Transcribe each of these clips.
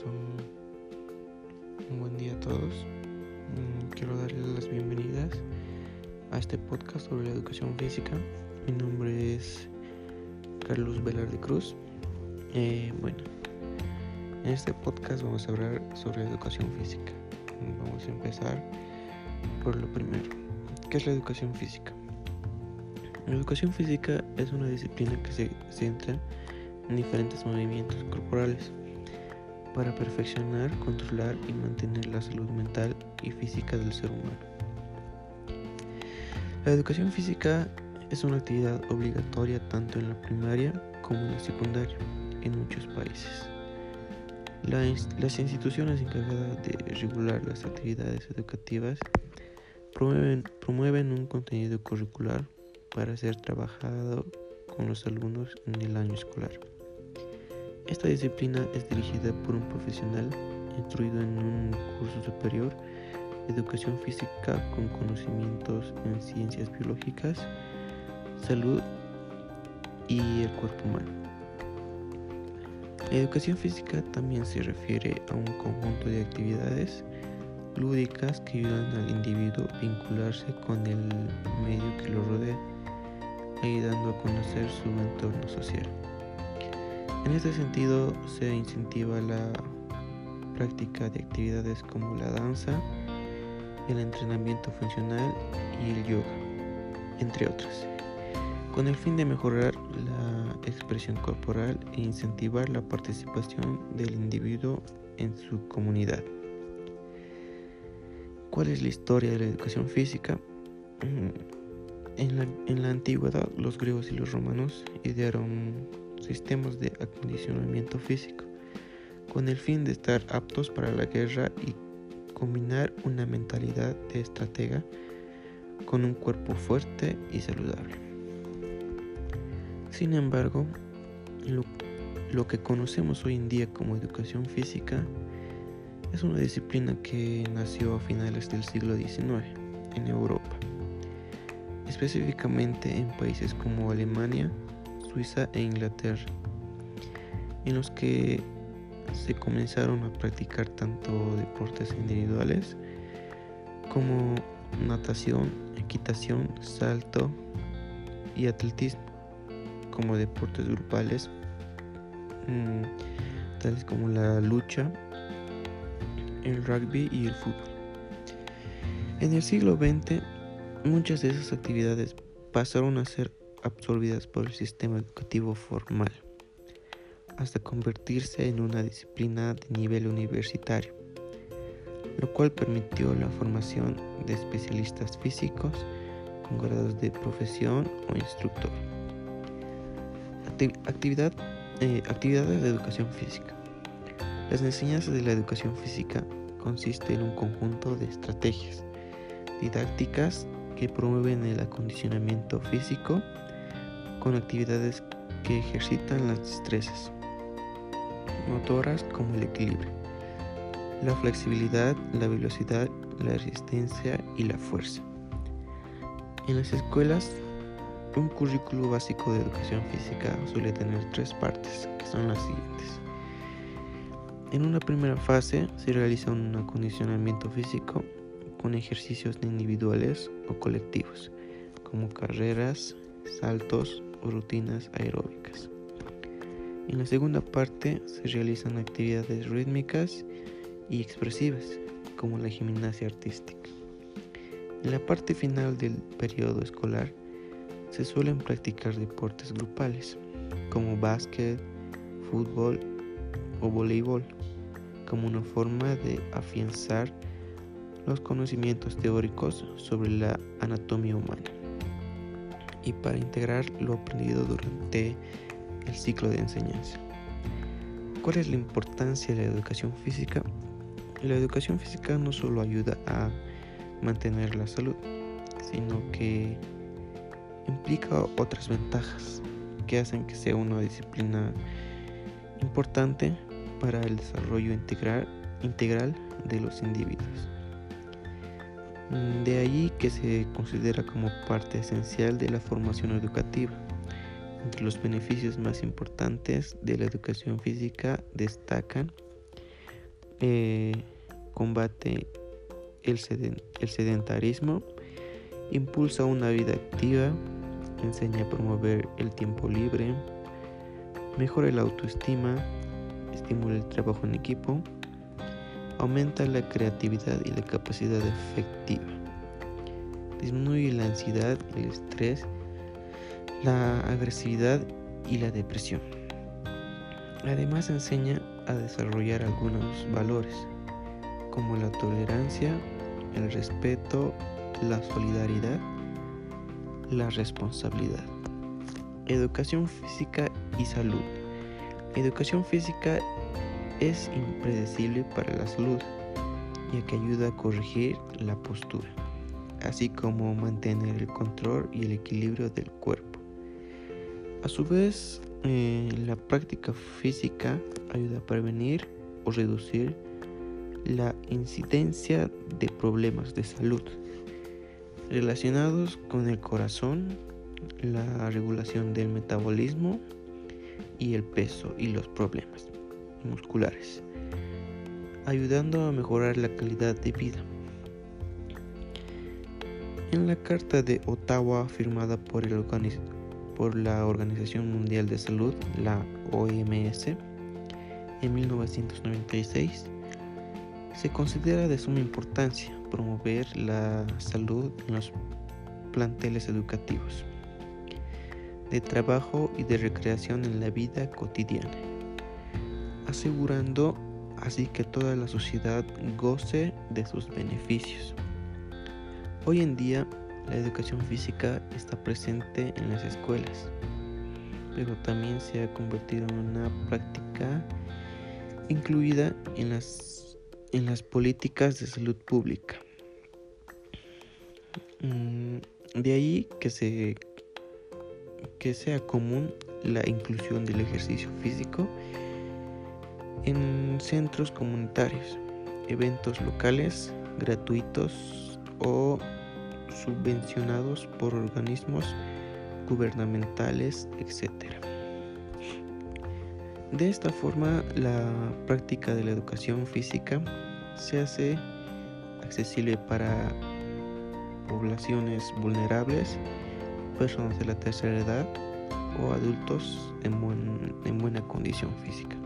un buen día a todos. Mm, quiero darles las bienvenidas a este podcast sobre la educación física. Mi nombre es Carlos Velarde Cruz. Eh, bueno, en este podcast vamos a hablar sobre la educación física. Vamos a empezar por lo primero. ¿Qué es la educación física? La educación física es una disciplina que se centra en diferentes movimientos corporales para perfeccionar, controlar y mantener la salud mental y física del ser humano. La educación física es una actividad obligatoria tanto en la primaria como en la secundaria en muchos países. Las, instituciones encargadas de regular las actividades educativas promueven, promueven un contenido curricular para ser trabajado con los alumnos en el año escolar. Esta disciplina es dirigida por un profesional instruido en un curso superior educación física con conocimientos en ciencias biológicas, salud y el cuerpo humano. La educación física también se refiere a un conjunto de actividades lúdicas que ayudan al individuo a vincularse con el medio que lo rodea, ayudando a conocer su entorno social. En este sentido, se incentiva la práctica de actividades como la danza, el entrenamiento funcional y el yoga, entre otras, con el fin de mejorar la expresión corporal e incentivar la participación del individuo en su comunidad. ¿Cuál es la historia de la educación física? Mm, en la, en la antigüedad, los griegos y los romanos idearon sistemas de acondicionamiento físico, con el fin de estar aptos para la guerra y combinar una mentalidad de estratega con un cuerpo fuerte y saludable. Sin embargo, lo, que conocemos hoy en día como educación física es una disciplina que nació a finales del siglo XIX en Europa, específicamente en países como Alemania, Suiza e Inglaterra, en los que se comenzaron a practicar tanto deportes individuales como natación, equitación, salto y atletismo, como deportes grupales, mm, tales como la lucha, el rugby y el fútbol. En el siglo XX, muchas de esas actividades pasaron a ser absorbidas por el sistema educativo formal, hasta convertirse en una disciplina de nivel universitario, lo cual permitió la formación de especialistas físicos con grados de profesión o instructor. Actividad, eh, actividades de educación física. Las enseñanzas de la educación física consiste en un conjunto de estrategias didácticas que promueven el acondicionamiento físico con actividades que ejercitan las destrezas motoras como el equilibrio, la flexibilidad, la velocidad, la resistencia y la fuerza. En las escuelas, un currículo básico de educación física suele tener tres partes, que son las siguientes. En una primera fase se realiza un acondicionamiento físico con ejercicios individuales o colectivos, como carreras, saltos, rutinas aeróbicas. En la segunda parte se realizan actividades rítmicas y expresivas, como la gimnasia artística. En la parte final del periodo escolar se suelen practicar deportes grupales, como básquet, fútbol o voleibol, como una forma de afianzar los conocimientos teóricos sobre la anatomía humana y para integrar lo aprendido durante el ciclo de enseñanza. ¿Cuál es la importancia de la educación física? La educación física no solo ayuda a mantener la salud, sino que implica otras ventajas que hacen que sea una disciplina importante para el desarrollo integral, integral de los individuos. De ahí que se considera como parte esencial de la formación educativa. Entre los beneficios más importantes de la educación física destacan eh, combate el sedentarismo, impulsa una vida activa, enseña a promover el tiempo libre, mejora la autoestima, estimula el trabajo en equipo, aumenta la creatividad y la capacidad efectiva, disminuye la ansiedad, el estrés, la agresividad y la depresión. Además enseña a desarrollar algunos valores como la tolerancia, el respeto, la solidaridad, la responsabilidad. Educación física y salud. Educación física es impredecible para la salud, ya que ayuda a corregir la postura, así como mantener el control y el equilibrio del cuerpo. A su vez, eh, la práctica física ayuda a prevenir o reducir la incidencia de problemas de salud relacionados con el corazón, la regulación del metabolismo y el peso y los problemas musculares, ayudando a mejorar la calidad de vida. En la Carta de Ottawa firmada por, el por la Organización Mundial de Salud, la OMS, en 1996, se considera de suma importancia promover la salud en los planteles educativos, de trabajo y de recreación en la vida cotidiana, asegurando así que toda la sociedad goce de sus beneficios. Hoy en día la educación física está presente en las escuelas, pero también se ha convertido en una práctica incluida en las, en las políticas de salud pública. Mm, de ahí que, se, que sea común la inclusión del ejercicio físico en centros comunitarios, eventos locales gratuitos o subvencionados por organismos gubernamentales, etc. De esta forma, la práctica de la educación física se hace accesible para poblaciones vulnerables, personas de la tercera edad o adultos en, en buena condición física.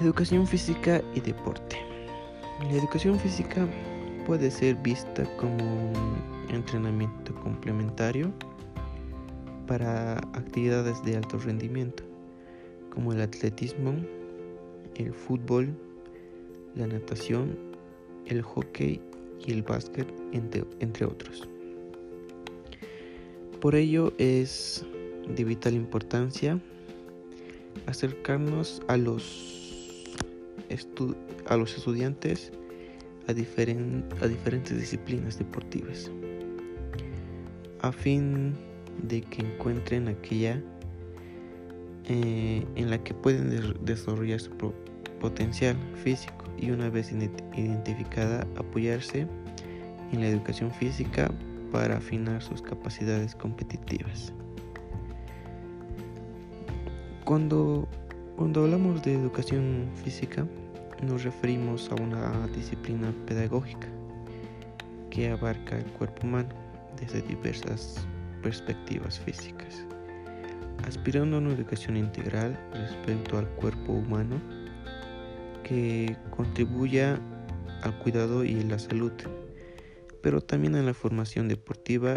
Educación física y deporte. La educación física puede ser vista como un entrenamiento complementario para actividades de alto rendimiento, como el atletismo, el fútbol, la natación, el hockey y el básquet, entre, entre otros. Por ello es de vital importancia acercarnos a los, a los estudiantes a, diferentes disciplinas deportivas a fin de que encuentren aquella eh, en la que pueden desarrollar su potencial físico y una vez identificada apoyarse en la educación física para afinar sus capacidades competitivas. Cuando, cuando hablamos de educación física, nos referimos a una disciplina pedagógica que abarca el cuerpo humano desde diversas perspectivas físicas, aspirando a una educación integral respecto al cuerpo humano que contribuya al cuidado y la salud, pero también a la formación deportiva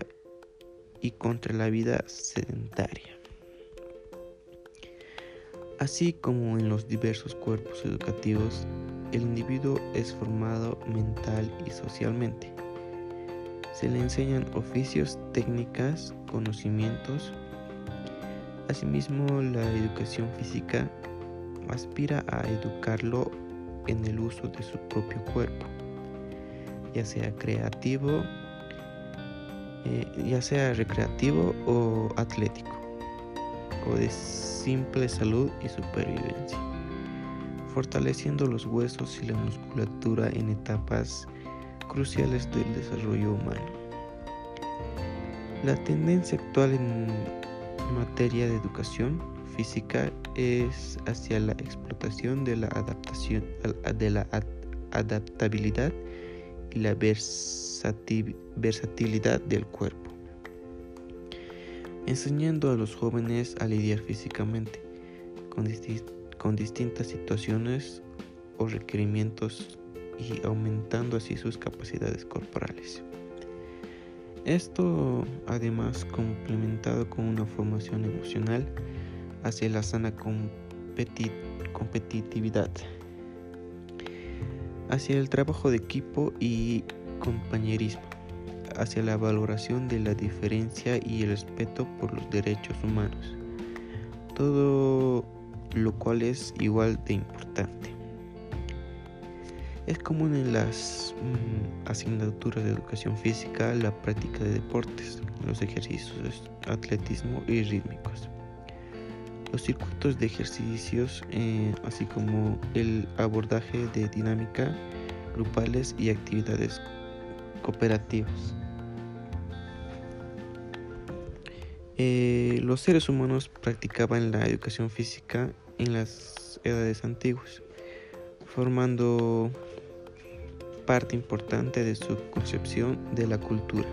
y contra la vida sedentaria así como en los diversos cuerpos educativos, el individuo es formado mental y socialmente. Se le enseñan oficios, técnicas, conocimientos. Asimismo, la educación física aspira a educarlo en el uso de su propio cuerpo, ya sea creativo, eh, ya sea recreativo o atlético, de simple salud y supervivencia, fortaleciendo los huesos y la musculatura en etapas cruciales del desarrollo humano. La tendencia actual en materia de educación física es hacia la explotación de la adaptación, de la adaptabilidad y la versatilidad del cuerpo, enseñando a los jóvenes a lidiar físicamente con, con distintas situaciones o requerimientos y aumentando así sus capacidades corporales. Esto además complementado con una formación emocional hacia la sana competitividad, hacia el trabajo de equipo y compañerismo, hacia la valoración de la diferencia y el respeto por los derechos humanos, todo lo cual es igual de importante. Es común en las mm, asignaturas de educación física la práctica de deportes, los ejercicios, atletismo y rítmicos. Los circuitos de ejercicios, eh, así como el abordaje de dinámica, grupales y actividades cooperativas. Eh, los seres humanos practicaban la educación física en las edades antiguas, formando parte importante de su concepción de la cultura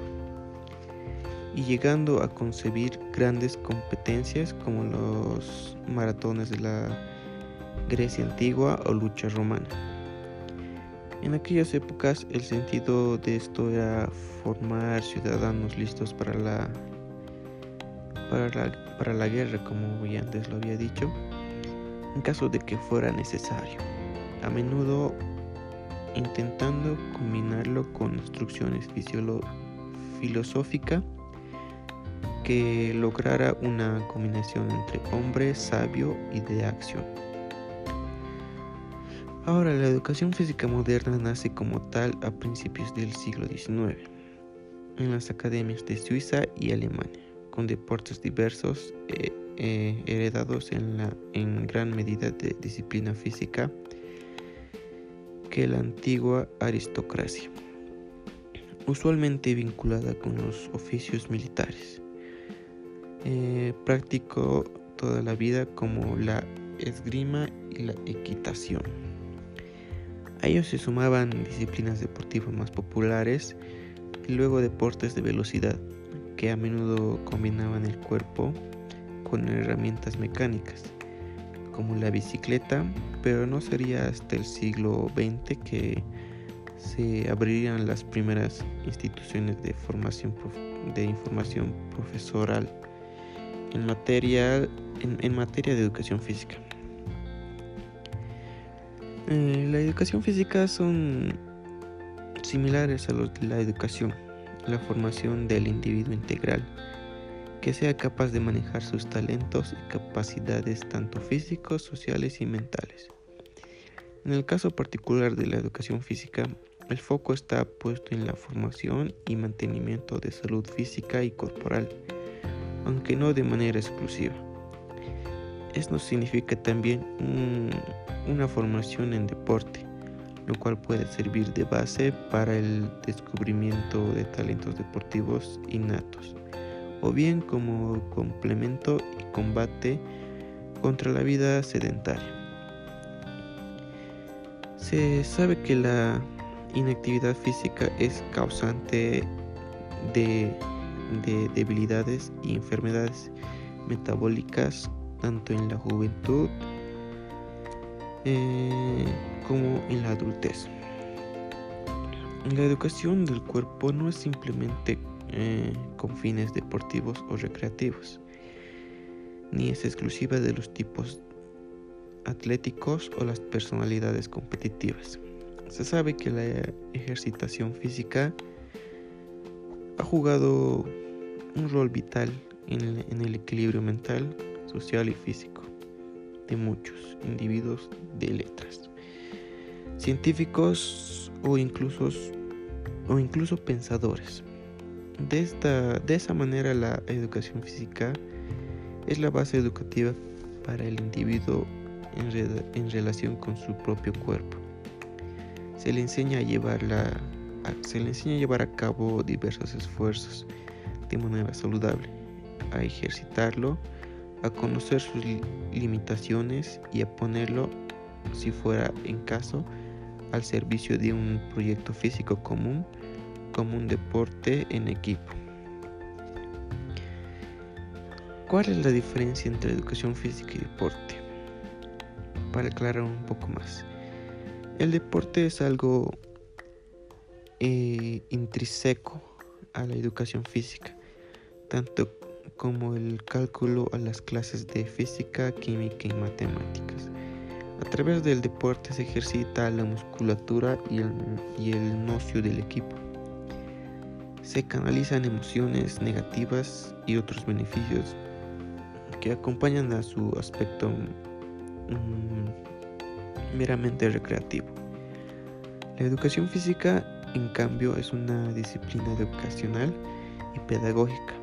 y llegando a concebir grandes competencias como los maratones de la Grecia antigua o lucha romana. En aquellas épocas el sentido de esto era formar ciudadanos listos para la, para la, guerra, como ya antes lo había dicho, en caso de que fuera necesario. A menudo intentando combinarlo con instrucciones filosóficas que lograra una combinación entre hombre sabio y de acción. Ahora, la educación física moderna nace como tal a principios del siglo XIX en las academias de Suiza y Alemania, con deportes diversos eh, eh, heredados en, gran medida de disciplina física que la antigua aristocracia, usualmente vinculada con los oficios militares. Eh, practicó toda la vida como la esgrima y la equitación. A ellos se sumaban disciplinas deportivas más populares y luego deportes de velocidad, que a menudo combinaban el cuerpo con herramientas mecánicas como la bicicleta, pero no sería hasta el siglo XX que se abrirían las primeras instituciones de formación de información profesoral en materia, en, materia de educación física. Eh, la educación física son similares a los de la educación, la formación del individuo integral que sea capaz de manejar sus talentos y capacidades tanto físicos, sociales y mentales. En el caso particular de la educación física, el foco está puesto en la formación y mantenimiento de salud física y corporal, aunque no de manera exclusiva. Esto significa también una formación en deporte, lo cual puede servir de base para el descubrimiento de talentos deportivos innatos o bien como complemento y combate contra la vida sedentaria. Se sabe que la inactividad física es causante de, debilidades y enfermedades metabólicas tanto en la juventud eh, como en la adultez. La educación del cuerpo no es simplemente eh, con fines deportivos o recreativos, ni es exclusiva de los tipos atléticos o las personalidades competitivas. Se sabe que la ejercitación física ha jugado un rol vital en el, equilibrio mental, social y físico de muchos individuos de letras, científicos o incluso, o incluso pensadores. De, esta, de esa manera la educación física es la base educativa para el individuo en, en relación con su propio cuerpo. Se le enseña a llevarla se le enseña a llevar a cabo diversos esfuerzos de manera saludable, a ejercitarlo, a conocer sus limitaciones y a ponerlo, si fuera en caso, al servicio de un proyecto físico común como un deporte en equipo. ¿Cuál es la diferencia entre educación física y deporte? Para aclarar un poco más. El deporte es algo eh, intrínseco a la educación física, tanto como el cálculo a las clases de física, química y matemáticas. A través del deporte se ejercita la musculatura y el, nocio del equipo. Se canalizan emociones negativas y otros beneficios que acompañan a su aspecto mm, meramente recreativo. La educación física, en cambio, es una disciplina educacional y pedagógica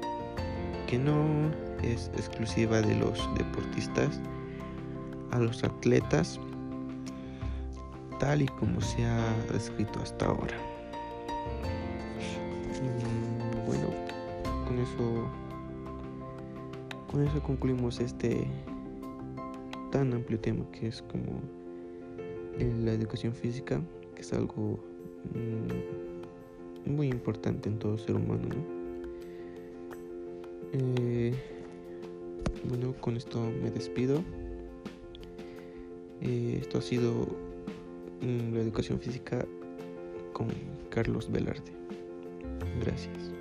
que no es exclusiva de los deportistas, a los atletas, tal y como se ha descrito hasta ahora. Bueno, con eso, con eso concluimos este tan amplio tema que es como la educación física, que es algo mm, muy importante en todo ser humano. Eh, bueno, con esto me despido. Eh, esto ha sido mm, la educación física con Carlos Velarde. Gracias.